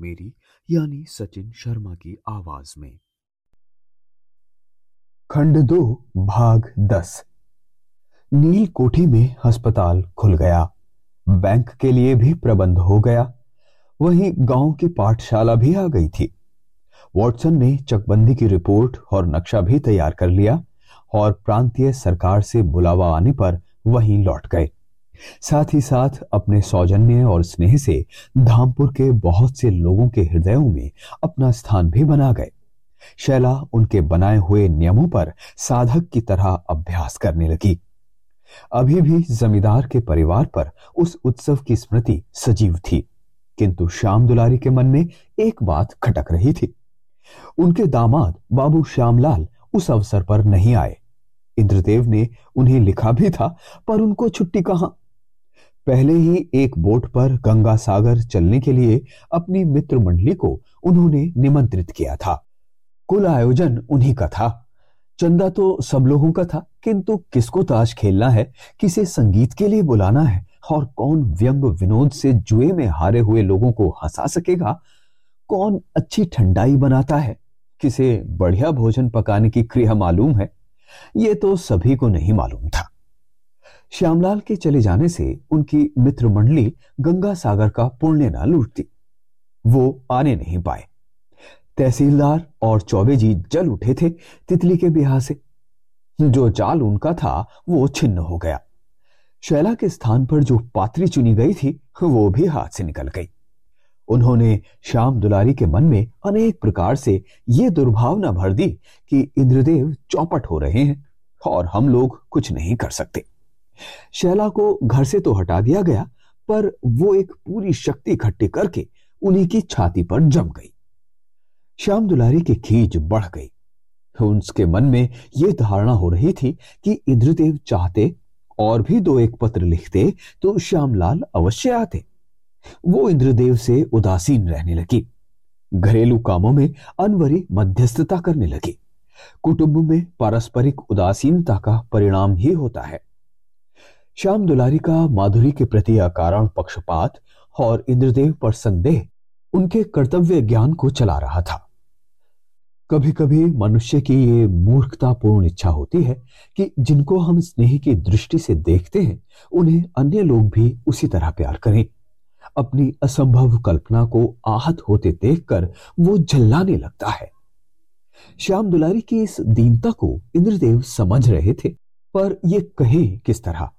मेरी, यानी सचिन शर्मा की आवाज़ में। खंड दो, भाग दस। नील कोठी में अस्पताल खुल गया। बैंक के लिए भी प्रबंध हो गया। वहीं गाँव की पाठशाला भी आ गई थी। वॉटसन ने चकबंदी की रिपोर्ट और नक्शा भी तैयार कर लिया और प्रांतीय सरकार से बुलावा आने पर वहीं लौट गए। साथ ही साथ अपने सौजन्य और स्नेह से धामपुर के बहुत से लोगों के हृदयों में अपना स्थान भी बना गए। शैला उनके बनाए हुए नियमों पर साधक की तरह अभ्यास करने लगी। अभी भी जमींदार के परिवार पर उस उत्सव की स्मृति सजीव थी, किंतु श्याम दुलारी के मन में एक बात खटक रही थी। उनके दामाद बाबू श्यामलाल उस अवसर पर नहीं आए। इंद्रदेव ने उन्हें लिखा भी था, पर उनको छुट्टी कहाँ? पहले ही एक बोट पर गंगा सागर चलने के लिए अपनी मित्र मंडली को उन्होंने निमंत्रित किया था। कुल आयोजन उन्हीं का था। चंदा तो सब लोगों का था, किंतु किसको ताश खेलना है, किसे संगीत के लिए बुलाना है, और कौन व्यंग विनोद से जुए में हारे हुए लोगों को हंसा सकेगा? कौन अच्छी ठंडाई बनाता है? किसे बढ़िया भोजन पकाने की क्रिया मालूम है? ये तो सभी को नहीं मालूम था। श्यामलाल के चले जाने से उनकी मित्र मंडली गंगा सागर का पुण्य न लूटती। वो आने नहीं पाए। तहसीलदार और चौबे जी जल उठे थे तितली के ब्याह से। जो जाल उनका था, वो छिन्न हो गया। शैला के स्थान पर जो पात्री चुनी गई थी, वो भी हाथ से निकल गई। उन्होंने श्याम दुलारी के मन में अनेक प्रकार से ये दुर्भावना भर दी कि इंद्रदेव चौपट हो रहे हैं और हम लोग कुछ नहीं कर सकते। शैला को घर से तो हटा दिया गया, पर वो एक पूरी शक्ति इकट्ठी करके उन्हीं की छाती पर जम गई। श्याम दुलारी की खींच बढ़ गई। उसके मन में यह धारणा हो रही थी कि इंद्रदेव चाहते और भी दो एक पत्र लिखते तो श्यामलाल अवश्य आते। वो इंद्रदेव से उदासीन रहने लगी। घरेलू कामों में अनवरी मध्यस्थता करने लगी। कुटुंब में पारस्परिक उदासीनता का परिणाम ही होता है। श्याम दुलारी का माधुरी के प्रति अकारण पक्षपात और इंद्रदेव पर संदेह उनके कर्तव्य ज्ञान को चला रहा था। कभी कभी मनुष्य की ये मूर्खतापूर्ण इच्छा होती है कि जिनको हम स्नेह की दृष्टि से देखते हैं, उन्हें अन्य लोग भी उसी तरह प्यार करें। अपनी असंभव कल्पना को आहत होते देखकर वो झल्लाने लगता है। श्याम दुलारी की इस दीनता को इंद्रदेव समझ रहे थे, पर ये कहे किस तरह?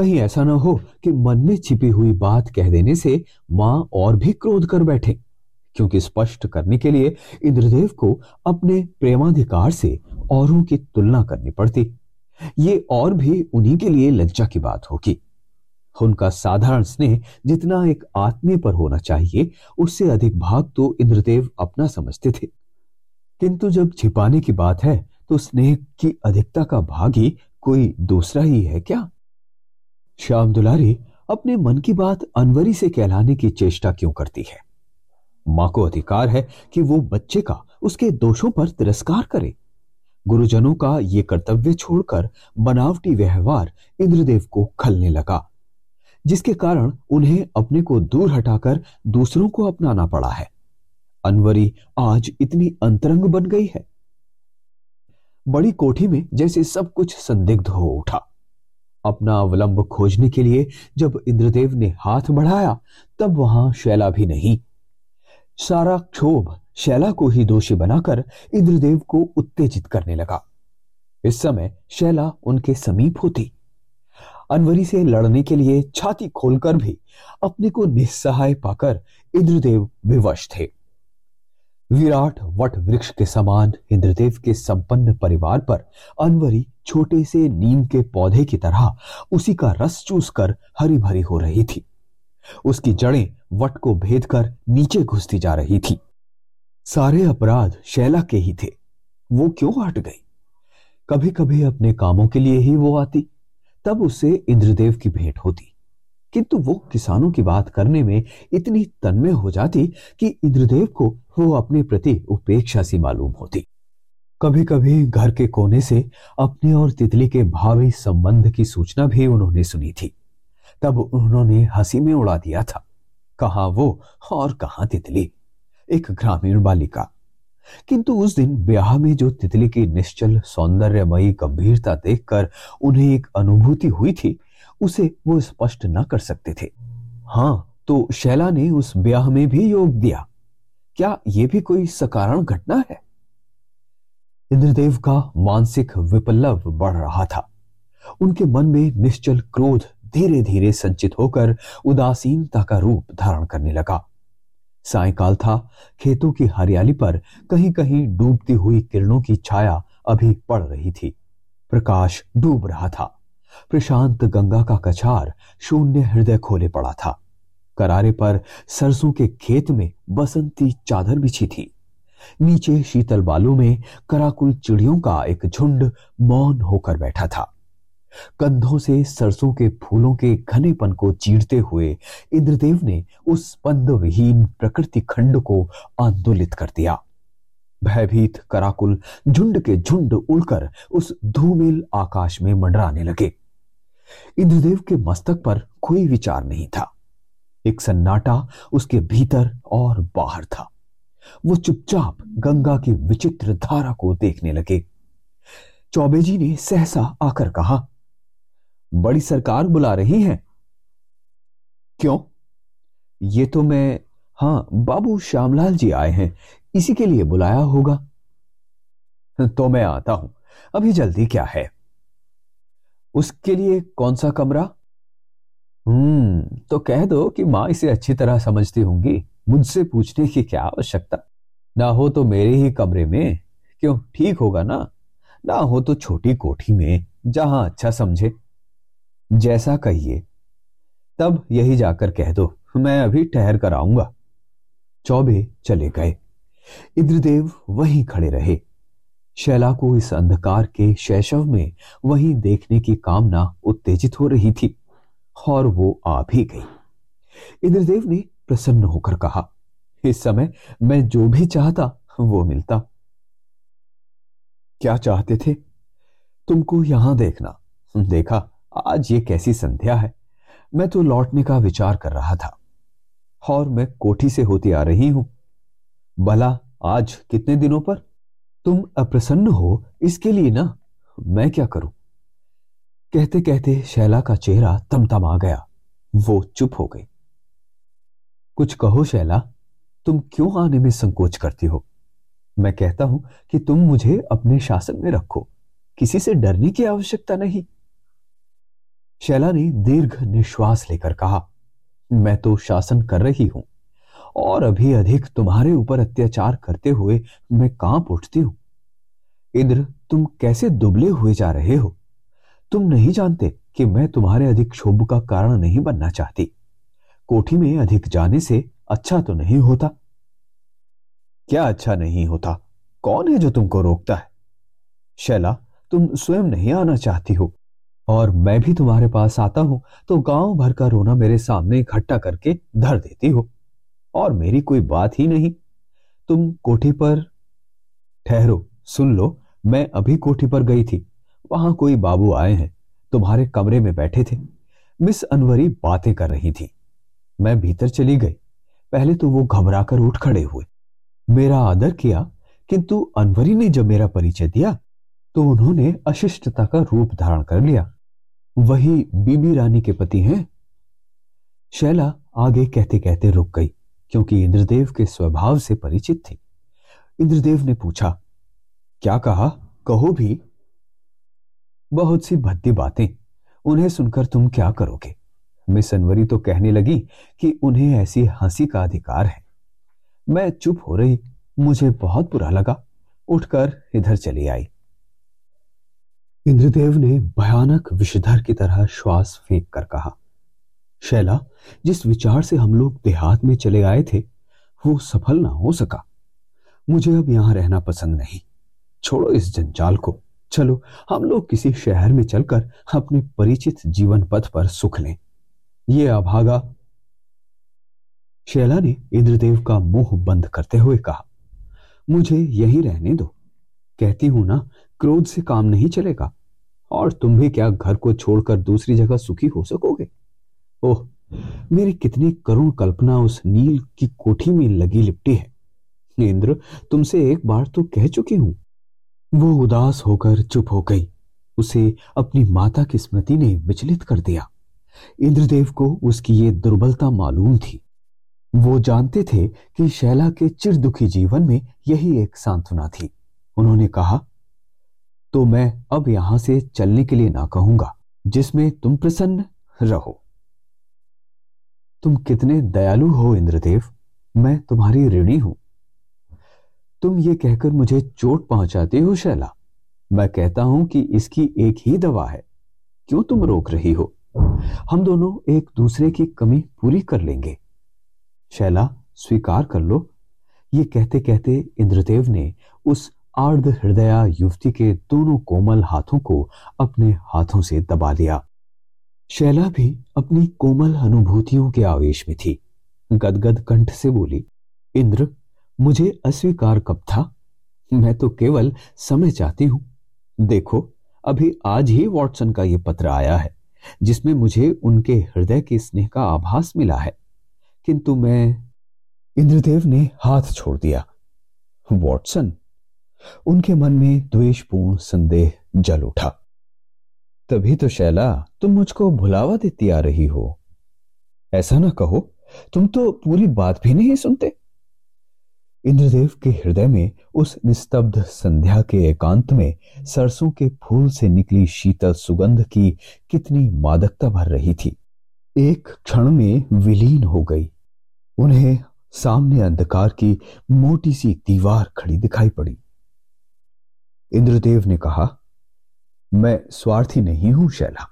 कहीं ऐसा ना हो कि मन में छिपी हुई बात कह देने से माँ और भी क्रोध कर बैठे, क्योंकि स्पष्ट करने के लिए इंद्रदेव को अपने प्रेमाधिकार से औरों की तुलना करनी पड़ती। ये और भी उन्हीं के लिए लज्जा की बात होगी। उनका साधारण स्नेह जितना एक आत्मीय पर होना चाहिए, उससे अधिक भाग तो इंद्रदेव अपना समझते थे। किंतु जब छिपाने की बात है तो स्नेह की अधिकता का भाग ही कोई दूसरा ही है क्या? श्याम दुलारी अपने मन की बात अनवरी से कहलाने की चेष्टा क्यों करती है? माँ को अधिकार है कि वो बच्चे का उसके दोषों पर तिरस्कार करे। गुरुजनों का ये कर्तव्य छोड़कर बनावटी व्यवहार इंद्रदेव को खलने लगा, जिसके कारण उन्हें अपने को दूर हटाकर दूसरों को अपनाना पड़ा है। अनवरी आज इतनी अंतरंग बन गई है। बड़ी कोठी में जैसे सब कुछ संदिग्ध हो उठा। अपना अवलंब खोजने के लिए जब इंद्रदेव ने हाथ बढ़ाया, तब वहाँ शैला भी नहीं। सारा क्षोभ शैला को ही दोषी बनाकर इंद्रदेव को उत्तेजित करने लगा। इस समय शैला उनके समीप होती। अनवरी से लड़ने के लिए छाती खोलकर भी अपने को निस्सहाय पाकर इंद्रदेव विवश थे। विराट वट वृक्ष के समान इंद्रदेव के संपन्न परिवार पर अनवरी छोटे से नीम के पौधे की तरह उसी का रस चूसकर हरी भरी हो रही थी। उसकी जड़ें वट को भेद कर नीचे घुसती जा रही थी। सारे अपराध शैला के ही थे। वो क्यों हट गई? कभी कभी अपने कामों के लिए ही वो आती, तब उससे इंद्रदेव की भेंट होती। किंतु वो किसानों की बात करने में इतनी तन्मय हो जाती कि इंद्रदेव को वो अपने प्रति उपेक्षा सी मालूम होती। कभी कभी घर के कोने से अपने और तितली के भावी संबंध की सूचना भी उन्होंने सुनी थी। तब उन्होंने हँसी में उड़ा दिया था। कहा वो और कहा तितली? एक ग्रामीण बालिका। किंतु उस दिन ब्याह में जो तितली की निश्चल, सौंदर्यमयी गंभीरता देखकर उन्हें एक अनुभूति हुई थी, उसे वो स्पष्ट न कर सकते थे। हाँ तो शैला ने उस ब्याह में भी योग दिया। क्या यह भी कोई सकारण घटना है? इंद्रदेव का मानसिक विपल्लव बढ़ रहा था। उनके मन में निश्चल क्रोध धीरे धीरे संचित होकर उदासीनता का रूप धारण करने लगा। सायकाल था, खेतों की हरियाली पर कहीं कहीं डूबती हुई किरणों की छाया अभी पड़ रही थी। प्रकाश डूब रहा था। प्रशांत गंगा का कछार शून्य हृदय खोले पड़ा था। करारे पर सरसों के खेत में बसंती चादर बिछी थी। नीचे शीतल बालू में कराकुल चिड़ियों का एक झुंड मौन होकर बैठा था। कंधों से सरसों के फूलों के घनेपन को चीरते हुए इंद्रदेव ने उस पंद विहीन प्रकृति खंड को आंदोलित कर दिया। भयभीत कराकुल झुंड के झुंड उड़कर उस धूमिल आकाश में मंडराने लगे। इंद्रदेव के मस्तक पर कोई विचार नहीं था। एक सन्नाटा उसके भीतर और बाहर था। वो चुपचाप गंगा की विचित्र धारा को देखने लगे। चौबे जी ने सहसा आकर कहा, बड़ी सरकार बुला रही है। क्यों? ये तो मैं हाँ बाबू श्यामलाल जी आए हैं। इसी के लिए बुलाया होगा। तो मैं आता हूँ। अभी जल्दी क्या है? उसके लिए कौन सा कमरा? हम्म तो कह दो कि माँ इसे अच्छी तरह समझती होंगी। मुझसे पूछने की क्या आवश्यकता? ना हो तो मेरे ही कमरे में। क्यों? ठीक होगा ना? ना हो तो छोटी कोठी में, जहाँ अच्छा समझे। जैसा कहिए। तब यही जाकर कह दो, मैं अभी ठहर कर आऊँगा। चौबे चले गए। इंद्रदेव वहीं खड़े रहे। शैला को इस अंधकार के शैशव में वहीं देखने की कामना उत्तेजित हो रही थी। और वो आ भी गई। इंद्रदेव ने प्रसन्न होकर कहा, इस समय मैं जो भी चाहता, वो मिलता। क्या चाहते थे? तुमको यहाँ देखना। देखा, आज ये कैसी संध्या है। मैं तो लौटने का विचार कर रहा था। और मैं कोठी से होती आ रही हूँ। भला, आज कितने दिनों पर? तुम अप्रसन्न हो, इसके लिए ना? मैं क्या करूँ? कहते कहते शैला का चेहरा तमतम आ गया। वो चुप हो गई। कुछ कहो शैला, तुम क्यों आने में संकोच करती हो? मैं कहता हूँ कि तुम मुझे अपने शासन में रखो। किसी से डरने की आवश्यकता नहीं। शैला ने दीर्घ निश्वास लेकर कहा, मैं तो शासन कर रही हूँ, और अभी अधिक तुम्हारे ऊपर अत्याचार करते हुए मैं काँप उठती हूँ। इंद्र, तुम कैसे दुबले हुए जा रहे हो? तुम नहीं जानते कि मैं तुम्हारे अधिक क्षोभ का कारण नहीं बनना चाहती। कोठी में अधिक जाने से अच्छा तो नहीं होता। क्या अच्छा नहीं होता? कौन है जो तुमको रोकता है? शैला, तुम स्वयं नहीं आना चाहती हो। और मैं भी तुम्हारे पास आता हूँ तो गाँव भर का रोना मेरे सामने इकट्ठा करके धर देती हो। और मेरी कोई बात ही नहीं। तुम कोठी पर ठहरो, सुन लो, मैं अभी कोठी पर गई थी। वहाँ कोई बाबू आए हैं, तुम्हारे कमरे में बैठे थे। मिस अनवरी बातें कर रही थी। मैं भीतर चली गई। पहले तो वो घबरा कर उठ खड़े हुए। मेरा आदर किया, किंतु अनवरी ने जब मेरा परिचय दिया तो उन्होंने अशिष्टता का रूप धारण कर लिया। वही बीबी रानी के पति हैं। शैला आगे कहते कहते रुक गई, क्योंकि इंद्रदेव के स्वभाव से परिचित थी। इंद्रदेव ने पूछा, क्या कहा? कहो भी। बहुत सी भद्दी बातें। उन्हें सुनकर तुम क्या करोगे? मिस अनवरी तो कहने लगी कि उन्हें ऐसी हँसी का अधिकार है। मैं चुप हो रही, मुझे बहुत बुरा लगा। उठकर इधर चली आई। इंद्रदेव ने भयानक विषधर की तरह श्वास फेंक कर कहा, शैला, जिस विचार से हम लोग देहात में चले आए थे, वो सफल ना हो सका। मुझे अब यहाँ रहना पसंद नहीं। छोड़ो इस जंजाल को। चलो, हम लोग किसी शहर में चलकर अपने परिचित जीवन पथ पर सुख लें। ये अभागा। शैला ने इंद्रदेव का मुँह बंद करते हुए कहा, मुझे यही रहने दो। कहती हूँ ना, क्रोध से काम नहीं चलेगा। और तुम भी क्या घर को छोड़कर दूसरी जगह सुखी हो सकोगे? ओह, मेरी कितनी करुण कल्पना उस नील की कोठी में लगी लिपटी है। इंद्र, तुमसे एक बार तो कह चुकी हूँ। वो उदास होकर चुप हो गई। उसे अपनी माता की स्मृति ने विचलित कर दिया। इंद्रदेव को उसकी ये दुर्बलता मालूम थी। वो जानते थे कि शैला के चिर दुखी जीवन में यही एक सांत्वना थी। उन्होंने कहा तो मैं अब यहाँ से चलने के लिए ना कहूँगा, जिसमें तुम प्रसन्न रहो। तुम कितने दयालु हो इंद्रदेव, मैं तुम्हारी ऋणी हूँ। तुम ये कहकर मुझे चोट पहुंचाते हो, शैला। मैं कहता हूँ कि इसकी एक ही दवा है। क्यों तुम रोक रही हो? हम दोनों एक दूसरे की कमी पूरी कर लेंगे। शैला, स्वीकार कर लो। ये कहते कहते इंद्रदेव ने उस आर्द हृदया युवती के दोनों कोमल हाथों को अपने हाथों से दबा लिया। शैला भी अपनी कोमल अनुभूतियों के आवेश में थी। गदगद कंठ से बोली, इंद्र मुझे अस्वीकार कब था? मैं तो केवल समय चाहती हूँ। देखो, अभी आज ही वॉटसन का यह पत्र आया है, जिसमें मुझे उनके हृदय के स्नेह का आभास मिला है। किंतु मैं इंद्रदेव ने हाथ छोड़ दिया। वॉटसन, उनके मन में द्वेषपूर्ण संदेह जल उठा। तभी तो शैला, तुम मुझको भुलावा देती आ रही हो। ऐसा ना कहो, तुम तो पूरी बात भी नहीं सुनते। इंद्रदेव के हृदय में उस निस्तब्ध संध्या के एकांत में सरसों के फूल से निकली शीतल सुगंध की कितनी मादकता भर रही थी। एक क्षण में विलीन हो गई। उन्हें सामने अंधकार की मोटी सी दीवार खड़ी दिखाई पड़ी। इंद्रदेव ने कहा, मैं स्वार्थी नहीं हूँ, शैला।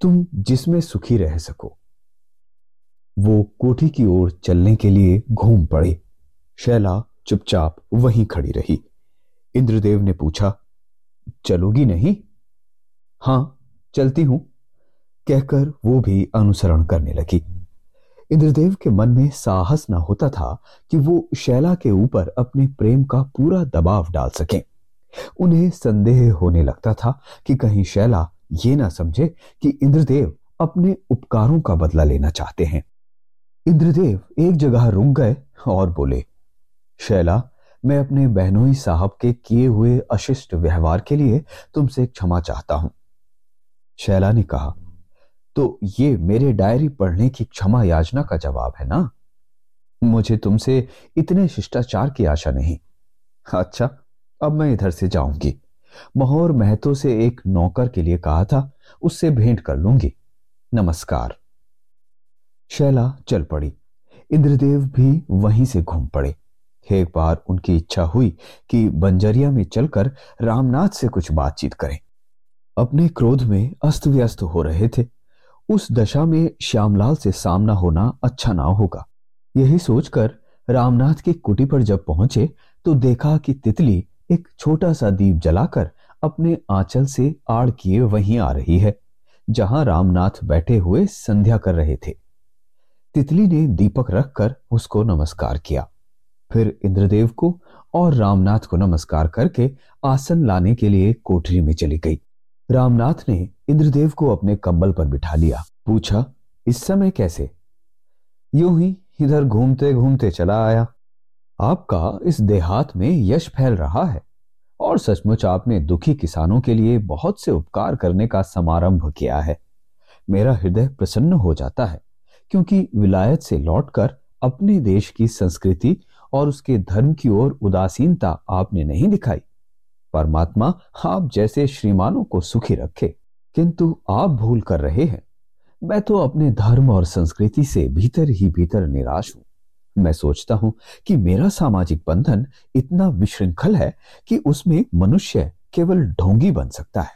तुम जिसमें सुखी रह सको। वो कोठी की ओर चलने के लिए घूम पड़े। शैला चुपचाप वहीं खड़ी रही। इंद्रदेव ने पूछा, चलोगी नहीं? हाँ, चलती हूँ, कहकर वो भी अनुसरण करने लगी। इंद्रदेव के मन में साहस न होता था कि वो शैला के ऊपर अपने प्रेम का पूरा दबाव डाल सके। उन्हें संदेह होने लगता था कि कहीं शैला ये ना समझे कि इंद्रदेव अपने उपकारों का बदला लेना चाहते हैं। इंद्रदेव एक जगह रुक गए और बोले शैला, मैं अपने बहनोई साहब के किए हुए अशिष्ट व्यवहार के लिए तुमसे क्षमा चाहता हूँ। शैला ने कहा तो ये मेरे डायरी पढ़ने की क्षमा याचना का जवाब है ना? मुझे तुमसे इतने शिष्टाचार की आशा नहीं। अच्छा अब मैं इधर से जाऊँगी। महोर महतो से एक नौकर के लिए कहा था, उससे भेंट कर लूँगी। नमस्कार। शैला चल पड़ी। इंद्रदेव भी वहीं से घूम पड़े। एक बार उनकी इच्छा हुई कि बंजरिया में चलकर रामनाथ से कुछ बातचीत करें। अपने क्रोध में अस्त व्यस्त हो रहे थे। उस दशा में श्यामलाल से सामना होना अच्छा ना होगा। यही सोचकर रामनाथ की कुटी पर जब पहुँचे तो देखा कि तितली एक छोटा सा दीप जलाकर अपने आंचल से आड़ किए वहीं आ रही है, जहाँ रामनाथ बैठे हुए संध्या कर रहे थे। तितली ने दीपक रखकर उसको नमस्कार किया। फिर इंद्रदेव को और रामनाथ को नमस्कार करके आसन लाने के लिए कोठरी में चली गई। रामनाथ ने इंद्रदेव को अपने कंबल पर बिठा लिया। पूछा, इस समय कैसे? यूँ ही इधर घूमते घूमते चला आया। आपका इस देहात में यश फैल रहा है और सचमुच आपने दुखी किसानों के लिए बहुत से उपकार करने का समारंभ किया है। मेरा हृदय प्रसन्न हो जाता है क्योंकि विलायत से लौटकर अपने देश की संस्कृति और उसके धर्म की ओर उदासीनता आपने नहीं दिखाई। परमात्मा आप जैसे श्रीमानों को सुखी रखे, किंतु आप भूल कर रहे हैं। मैं तो अपने धर्म और संस्कृति से भीतर ही भीतर निराश हूँ। मैं सोचता हूँ कि मेरा सामाजिक बंधन इतना विश्रृंखल है कि उसमें मनुष्य केवल ढोंगी बन सकता है।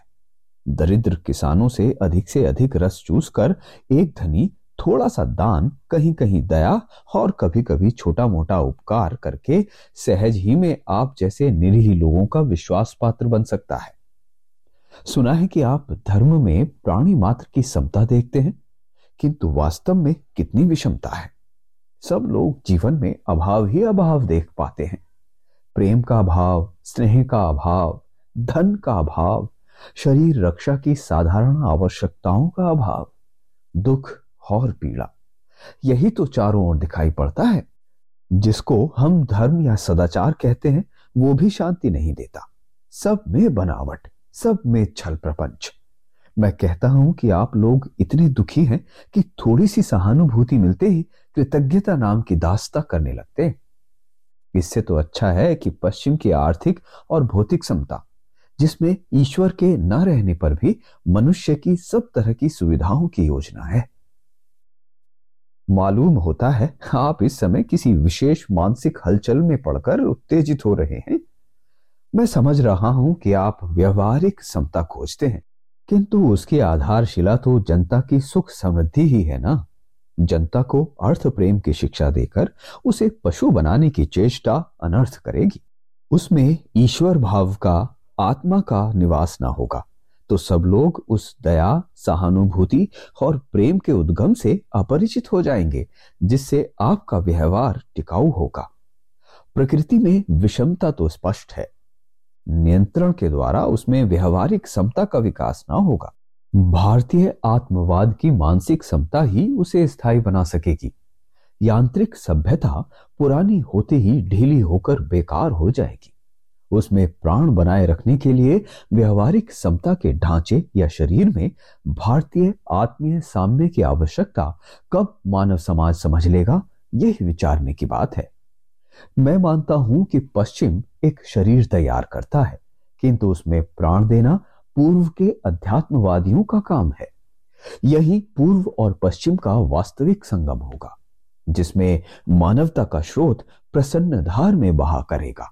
दरिद्र किसानों से अधिक से अधिक रस चूस कर एक धनी थोड़ा सा दान कहीं कहीं दया और कभी कभी छोटा मोटा उपकार करके सहज ही में आप जैसे निरीह लोगों का विश्वास पात्र बन सकता है। सुना है कि आप धर्म में प्राणी मात्र की समता देखते हैं, किंतु वास्तव में कितनी विषमता है। सब लोग जीवन में अभाव ही अभाव देख पाते हैं। प्रेम का अभाव, स्नेह का अभाव, धन का अभाव, शरीर रक्षा की साधारण आवश्यकताओं का अभाव, दुख और पीड़ा। यही तो चारों ओर दिखाई पड़ता है। जिसको हम धर्म या सदाचार कहते हैं, वो भी शांति नहीं देता। सब में बनावट, सब में छल प्रपंच। मैं कहता हूँ कि आप लोग इतने दुखी हैं कि थोड़ी सी सहानुभूति मिलते ही कृतज्ञता नाम की दास्ता करने लगते हैं। इससे तो अच्छा है कि पश्चिम की आर्थिक और भौतिक समता, जिसमें ईश्वर के न रहने पर भी मनुष्य की सब तरह की सुविधाओं की योजना है। मालूम होता है, आप इस समय किसी विशेष मानसिक हलचल में पड़कर उत्तेजित हो रहे हैं। मैं समझ रहा हूँ कि आप व्यवहारिक समता खोजते हैं, किंतु उसकी आधारशिला तो जनता की सुख समृद्धि ही है ना? जनता को अर्थ प्रेम की शिक्षा देकर उसे पशु बनाने की चेष्टा अनर्थ करेगी। उसमें ईश्वर भाव का, आत्मा का निवास ना होगा। तो सब लोग उस दया, सहानुभूति और प्रेम के उद्गम से अपरिचित हो जाएँगे, जिससे आपका व्यवहार टिकाऊ होगा। प्रकृति में विषमता तो स्पष्ट है। नियंत्रण के द्वारा उसमें व्यवहारिक समता का विकास ना होगा। भारतीय आत्मवाद की मानसिक समता ही उसे स्थायी बना सकेगी। यांत्रिक सभ्यता पुरानी होते ही ढीली होकर बेकार हो जाएगी। उसमें प्राण बनाए रखने के लिए व्यवहारिक समता के ढांचे या शरीर में भारतीय आत्मीय साम्य की आवश्यकता कब मानव समाज समझ लेगा, यही विचारने की बात है। मैं मानता हूँ कि पश्चिम एक शरीर तैयार करता है, किंतु उसमें प्राण देना पूर्व के अध्यात्मवादियों का काम है। यही पूर्व और पश्चिम का वास्तविक संगम होगा, जिसमें मानवता का स्रोत प्रसन्न धार में बहा करेगा।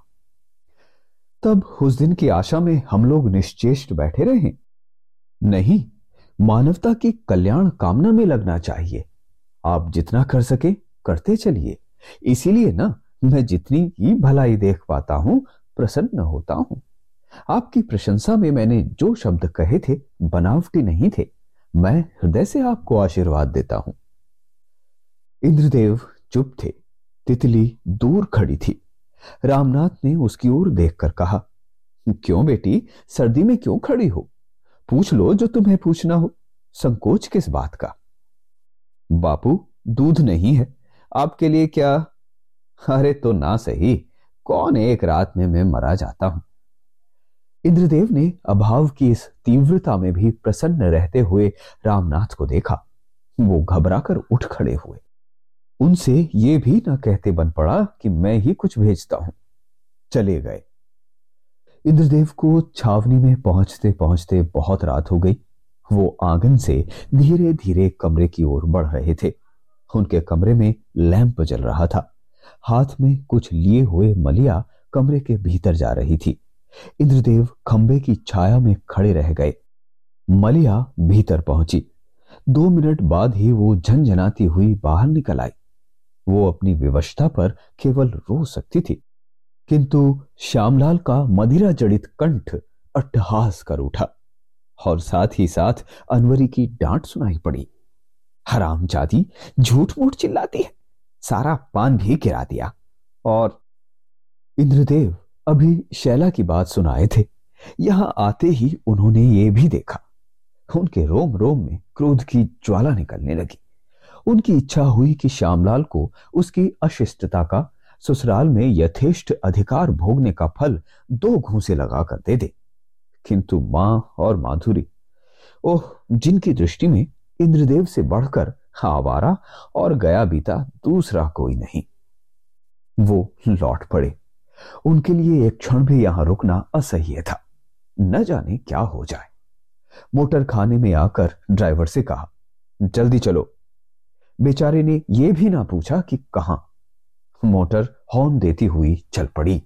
तब उस दिन की आशा में हम लोग निश्चेष्ट बैठे रहे। नहीं, मानवता की कल्याण कामना में लगना चाहिए। आप जितना कर सके, करते चलिए। इसीलिए ना, मैं जितनी ही भलाई देख पाता हूँ, प्रसन्न होता हूँ। आपकी प्रशंसा में मैंने जो शब्द कहे थे, बनावटी नहीं थे। मैं हृदय से आपको आशीर्वाद देता हूँ। इंद्रदेव चुप थे। तितली दूर खड़ी थी। रामनाथ ने उसकी ओर देखकर कहा, क्यों बेटी, सर्दी में क्यों खड़ी हो? पूछ लो जो तुम्हें पूछना हो। संकोच किस बात का? बापू, दूध नहीं है। आपके लिए क्या? अरे तो ना सही, कौन एक रात में मैं मरा जाता हूँ? इंद्रदेव ने अभाव की इस तीव्रता में भी प्रसन्न रहते हुए रामनाथ को देखा। वो घबराकर उठ खड़े हुए। उनसे ये भी ना कहते बन पड़ा कि मैं ही कुछ भेजता हूँ। चले गए। इंद्रदेव को छावनी में पहुँचते पहुँचते बहुत रात हो गई। वो आँगन से धीरे धीरे कमरे की ओर बढ़ रहे थे। उनके कमरे में लैंप जल रहा था। हाथ में कुछ लिए हुए मलिया कमरे के भीतर जा रही थी। इंद्रदेव खंबे की छाया में खड़े रह गए। मलिया भीतर पहुँची। दो मिनट बाद ही वो झंझनाती हुई बाहर निकल आई। वो अपनी विवशता पर केवल रो सकती थी। किंतु श्यामलाल का मदिरा जड़ित कंठ अट्टहास कर उठा और साथ ही साथ अनवरी की डांट सुनाई पड़ी। हराम जादी झूठ मूठ चिल्लाती है, सारा पान भी गिरा दिया और इंद्रदेव अभी शैला की बात सुनाए थे। यहाँ आते ही उन्होंने ये भी देखा, उनके रोम रोम में क्रोध की ज्वाला निकलने लगी। उनकी इच्छा हुई कि श्यामलाल को उसकी अशिष्टता का ससुराल में यथेष्ट अधिकार भोगने का फल दो घूसे लगाकर दे दे। किंतु माँ और माधुरी, ओह, जिनकी दृष्टि में इंद्रदेव से बढ़कर आवारा और गया बीता दूसरा कोई नहीं। वो लौट पड़े। उनके लिए एक क्षण भी यहाँ रुकना असह्य था। न जाने क्या हो जाए। मोटर खाने में आकर ड्राइवर से कहा, जल्दी चलो। बेचारे ने यह भी ना पूछा कि कहाँ। मोटर हॉर्न देती हुई चल पड़ी।